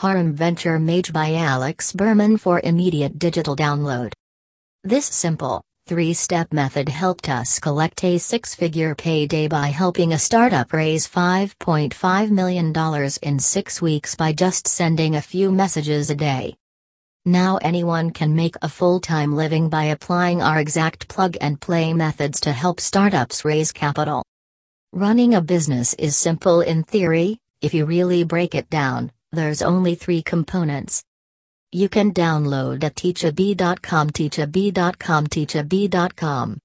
Harambe VentureMage by Alex Berman for immediate digital download. This simple, three step method helped us collect a six figure payday by helping a startup raise $5.5 million in six weeks by just sending a few messages a day. Now anyone can make a full time living by applying our exact plug and play methods to help startups raise capital. Running a business is simple in theory, if you really break it down, there's only three components. You can download at teachabee.com, teachabee.com, teachabee.com.